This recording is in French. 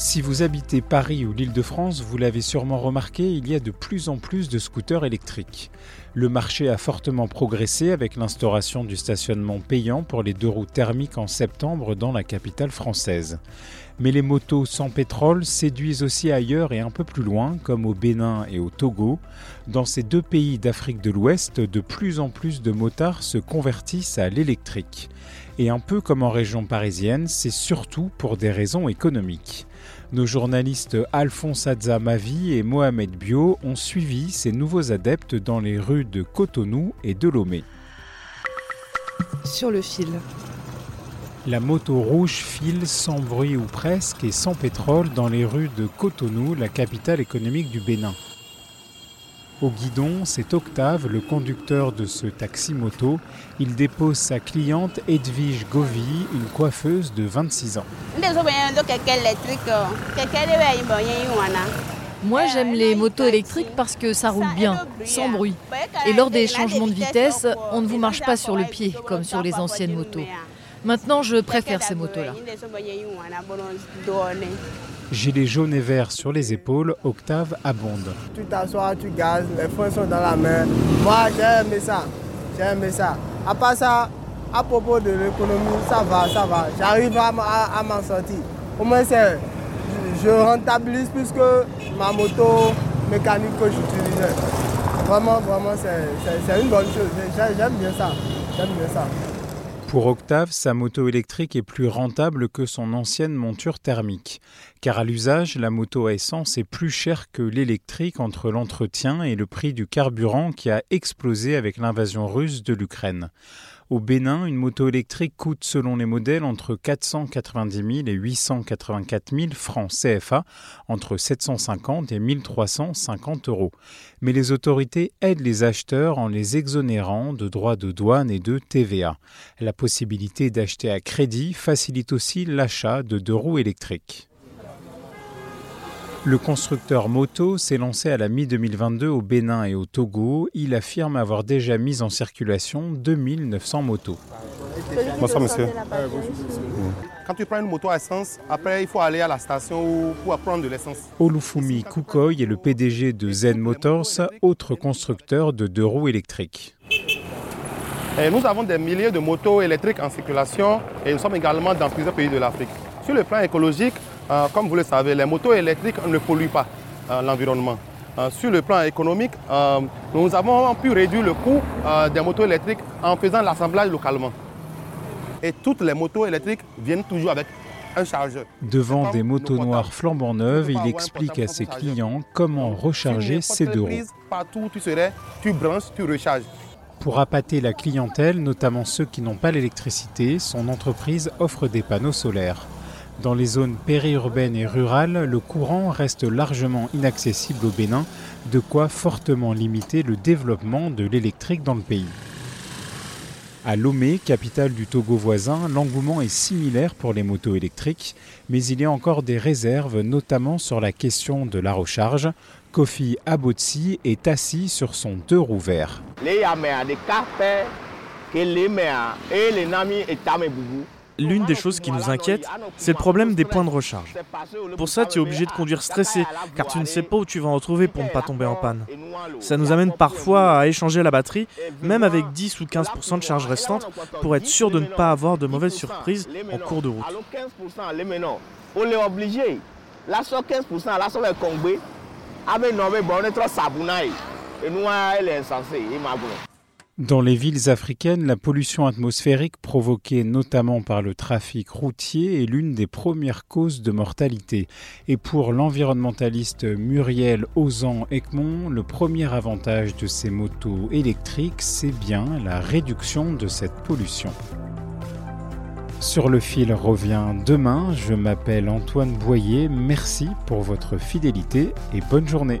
Si vous habitez Paris ou l'Île-de-France, vous l'avez sûrement remarqué, il y a de plus en plus de scooters électriques. Le marché a fortement progressé avec l'instauration du stationnement payant pour les deux roues thermiques en septembre dans la capitale française. Mais les motos sans pétrole séduisent aussi ailleurs et un peu plus loin, comme au Bénin et au Togo. Dans ces deux pays d'Afrique de l'Ouest, de plus en plus de motards se convertissent à l'électrique. Et un peu comme en région parisienne, c'est surtout pour des raisons économiques. Nos journalistes Alphonse Adza Mavi et Mohamed Bio ont suivi ces nouveaux adeptes dans les rues de Cotonou et de Lomé. Sur le fil. La moto rouge file sans bruit ou presque et sans pétrole dans les rues de Cotonou, la capitale économique du Bénin. Au guidon, c'est Octave, le conducteur de ce taxi-moto. Il dépose sa cliente Edwige Govy, une coiffeuse de 26 ans. Moi, j'aime les motos électriques parce que ça roule bien, sans bruit. Et lors des changements de vitesse, on ne vous marche pas sur le pied, comme sur les anciennes motos. Maintenant, je préfère ces motos-là. Gilet jaune et vert sur les épaules, Octave abonde. Tu t'assois, tu gazes, les freins sont dans la main. Moi, j'ai aimé ça. J'ai aimé ça. À part ça, à propos de l'économie, ça va, ça va. J'arrive à, m- à- à m'en sortir. Au moins, c'est, je, je rentabilise plus que ma moto mécanique que j'utilisais. Vraiment, vraiment, c'est, c'est- c'est une bonne chose. J'ai- J'aime bien ça. J'aime bien ça. Pour Octave, sa moto électrique est plus rentable que son ancienne monture thermique. Car à l'usage, la moto à essence est plus chère que l'électrique entre l'entretien et le prix du carburant qui a explosé avec l'invasion russe de l'Ukraine. Au Bénin, une moto électrique coûte selon les modèles entre 490 000 et 884 000 francs CFA, entre 750 et 1350 euros. Mais les autorités aident les acheteurs en les exonérant de droits de douane et de TVA. La possibilité d'acheter à crédit facilite aussi l'achat de deux roues électriques. Le constructeur Moto s'est lancé à la mi-2022 au Bénin et au Togo. Il affirme avoir déjà mis en circulation 2900 motos. Bonsoir monsieur. Quand tu prends une moto à essence, après il faut aller à la station ou- pour prendre de l'essence. Olufumi Kukoy est le PDG de Zen Motors, autre constructeur de deux roues électriques. Et nous avons des milliers de motos électriques en circulation et nous sommes également dans plusieurs pays de l'Afrique. Sur le plan écologique, euh, comme vous le savez, les motos électriques ne polluent pas euh, l'environnement. Euh, sur le plan économique, nous avons pu réduire le coût des motos électriques en faisant l'assemblage localement. Et toutes les motos électriques viennent toujours avec un chargeur. Devant des motos noires flambant neuves, il explique à ses clients comment recharger n'importe deux roues. prise, Partout où tu serais, tu branches, tu recharges. Pour appâter la clientèle, notamment ceux qui n'ont pas l'électricité, son entreprise offre des panneaux solaires. Dans les zones périurbaines et rurales, le courant reste largement inaccessible au Bénin, de quoi fortement limiter le développement de l'électrique dans le pays. À Lomé, capitale du Togo voisin, l'engouement est similaire pour les motos électriques, mais il y a encore des réserves, notamment sur la question de la recharge. Kofi Abotsi est assis sur son deux roues verts. L'une des choses qui nous inquiète, c'est le problème des points de recharge. Pour ça, tu es obligé de conduire stressé, car tu ne sais pas où tu vas en trouver pour ne pas tomber en panne. Ça nous amène parfois à échanger la batterie, même avec 10 ou 15% de charge restante, pour être sûr de ne pas avoir de mauvaises surprises en cours de route. Dans les villes africaines, la pollution atmosphérique provoquée notamment par le trafic routier est l'une des premières causes de mortalité. Et pour l'environnementaliste Muriel Ozan Ekmon, le premier avantage de ces motos électriques, c'est bien la réduction de cette pollution. Sur le fil revient demain, je m'appelle Antoine Boyer, merci pour votre fidélité et bonne journée.